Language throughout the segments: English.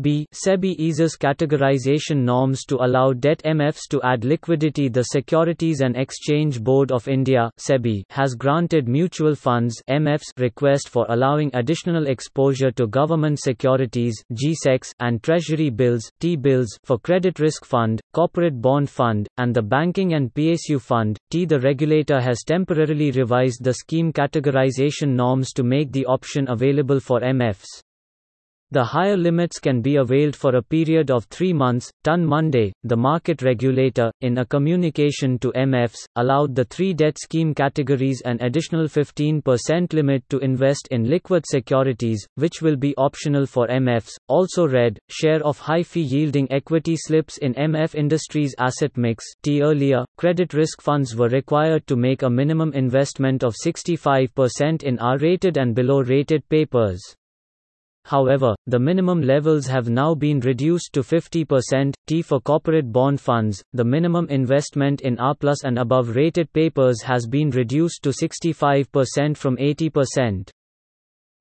B. SEBI eases categorization norms to allow debt MFs to add liquidity. The Securities and Exchange Board of India (SEBI) has granted mutual funds (MFs) request for allowing additional exposure to government securities (GSECs) and treasury bills (T-bills) for credit risk fund, corporate bond fund, and the banking and PSU fund. T. The regulator has temporarily revised the scheme categorization norms to make the option available for MFs. The higher limits can be availed for a period of three months. Ton Monday, the market regulator, in a communication to MFs, allowed the three debt scheme categories an additional 15% limit to invest in liquid securities, which will be optional for MFs. Also read, share of high fee yielding equity slips in MF Industries asset mix. T earlier, credit risk funds were required to make a minimum investment of 65% in AA rated and below rated papers. However, the minimum levels have now been reduced to 50%. T for corporate bond funds, the minimum investment in AA plus and above rated papers has been reduced to 65% from 80%.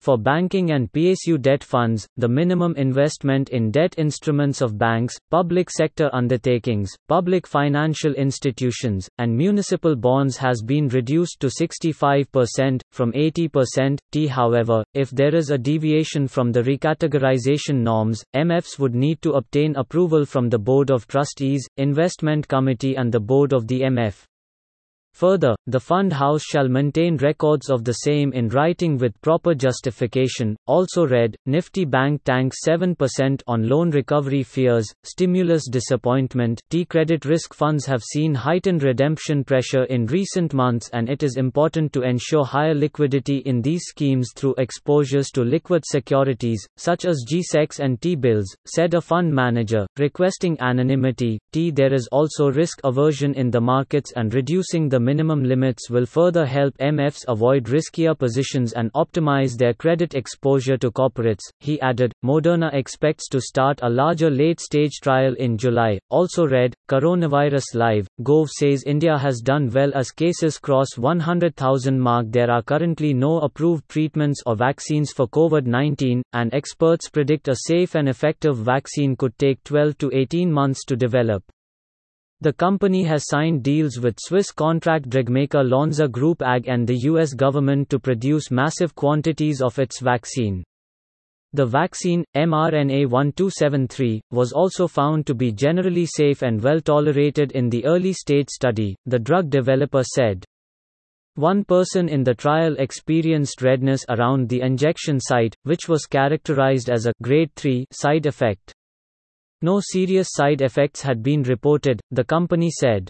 For banking and PSU debt funds, the minimum investment in debt instruments of banks, public sector undertakings, public financial institutions, and municipal bonds has been reduced to 65%, from 80%. T. However, if there is a deviation from the recategorization norms, MFs would need to obtain approval from the Board of Trustees, Investment Committee, and the Board of the MF. Further, the fund house shall maintain records of the same in writing with proper justification. Also read, Nifty Bank tanks 7% on loan recovery fears, stimulus disappointment. T credit risk funds have seen heightened redemption pressure in recent months, and it is important to ensure higher liquidity in these schemes through exposures to liquid securities, such as GSECs and T bills, said a fund manager, requesting anonymity. T there is also risk aversion in the markets, and reducing the minimum limits will further help MFs avoid riskier positions and optimize their credit exposure to corporates. He added, Moderna expects to start a larger late stage trial in July. Also read, Coronavirus Live, Gove says India has done well as cases cross 100,000 mark. There are currently no approved treatments or vaccines for COVID 19, and experts predict a safe and effective vaccine could take 12 to 18 months to develop. The company has signed deals with Swiss contract drugmaker Lonza Group AG and the US government to produce massive quantities of its vaccine. The vaccine, mRNA 1273, was also found to be generally safe and well tolerated in the early stage study, the drug developer said. One person in the trial experienced redness around the injection site, which was characterized as a grade 3 side effect. No serious side effects had been reported, the company said.